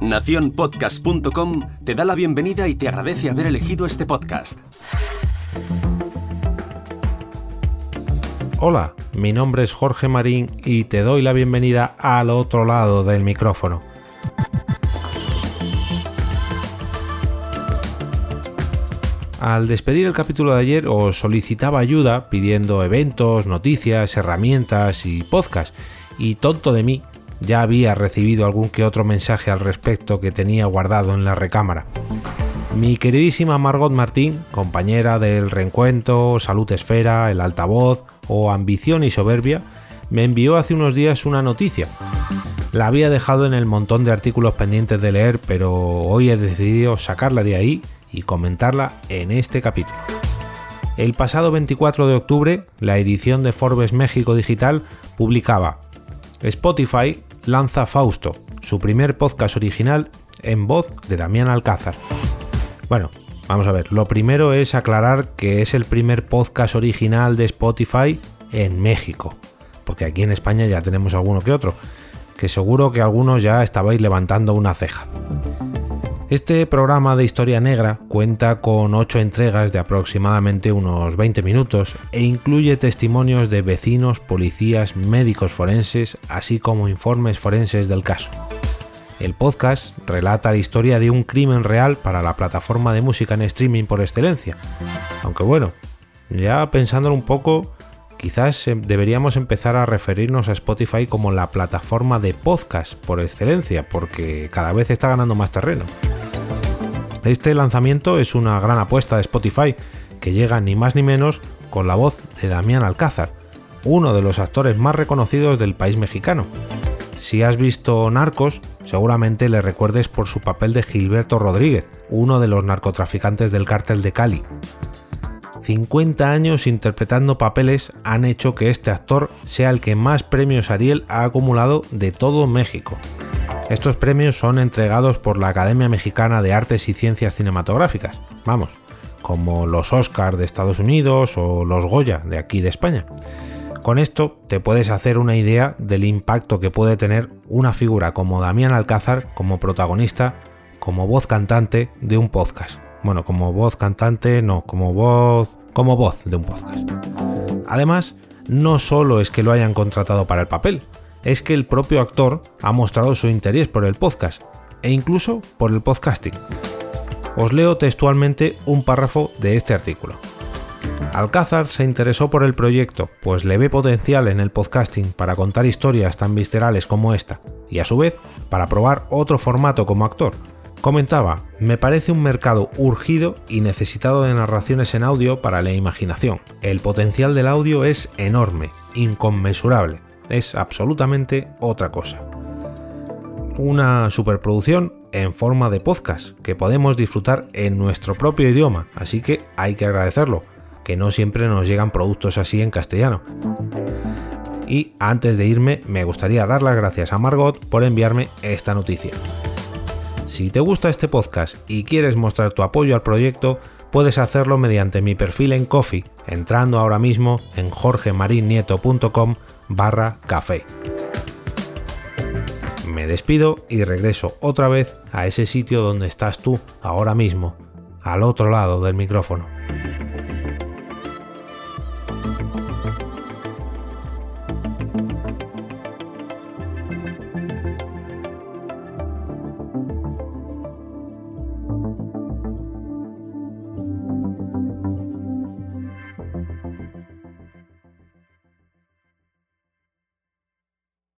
Naciónpodcast.com te da la bienvenida y te agradece haber elegido este podcast. Hola, mi nombre es Jorge Marín y te doy la bienvenida al otro lado del micrófono. Al despedir el capítulo de ayer os solicitaba ayuda pidiendo eventos, noticias, herramientas y podcast. Y tonto de mí, ya había recibido algún que otro mensaje al respecto que tenía guardado en la recámara. Mi queridísima Margot Martín, compañera del Reencuentro, Salud Esfera, El Altavoz o Ambición y Soberbia, me envió hace unos días una noticia. La había dejado en el montón de artículos pendientes de leer, pero hoy he decidido sacarla de ahí y comentarla en este capítulo. El pasado 24 de octubre, la edición de Forbes México Digital publicaba Spotify lanza Fausto, su primer podcast original en voz de Damián Alcázar. Bueno, vamos a ver, lo primero es aclarar que es el primer podcast original de Spotify en México, porque aquí en España ya tenemos alguno que otro, que seguro que algunos ya estabais levantando una ceja. Este programa de historia negra cuenta con 8 entregas de aproximadamente unos 20 minutos e incluye testimonios de vecinos, policías, médicos forenses, así como informes forenses del caso. El podcast relata la historia de un crimen real para la plataforma de música en streaming por excelencia. Aunque bueno, ya pensándolo un poco, quizás em, deberíamos empezar a referirnos a Spotify como la plataforma de podcast por excelencia, porque cada vez está ganando más terreno. Este lanzamiento es una gran apuesta de Spotify, que llega ni más ni menos con la voz de Damián Alcázar, uno de los actores más reconocidos del país mexicano. Si has visto Narcos, seguramente le recuerdes por su papel de Gilberto Rodríguez, uno de los narcotraficantes del cártel de Cali. 50 años interpretando papeles han hecho que este actor sea el que más premios Ariel ha acumulado de todo México. Estos premios son entregados por la Academia Mexicana de Artes y Ciencias Cinematográficas, vamos, como los Oscars de Estados Unidos o los Goya de aquí de España. Con esto te puedes hacer una idea del impacto que puede tener una figura como Damián Alcázar como protagonista, como voz cantante de un podcast. Bueno, como voz cantante, no, como voz, como voz de un podcast. Además, no solo es que lo hayan contratado para el papel, es que el propio actor ha mostrado su interés por el podcast e incluso por el podcasting. Os leo textualmente un párrafo de este artículo. Alcázar se interesó por el proyecto, pues le ve potencial en el podcasting para contar historias tan viscerales como esta, y a su vez para probar otro formato como actor. Comentaba, me parece un mercado urgido y necesitado de narraciones en audio para la imaginación. El potencial del audio es enorme, inconmensurable es absolutamente otra cosa. Una superproducción en forma de podcast que podemos disfrutar en nuestro propio idioma, así que hay que agradecerlo, que no siempre nos llegan productos así en castellano. Y antes de irme, me gustaría dar las gracias a Margot por enviarme esta noticia. Si te gusta este podcast y quieres mostrar tu apoyo al proyecto, puedes hacerlo mediante mi perfil en Coffee, entrando ahora mismo en jorgemarinieto.com barra café. Me despido y regreso otra vez a ese sitio donde estás tú ahora mismo, al otro lado del micrófono.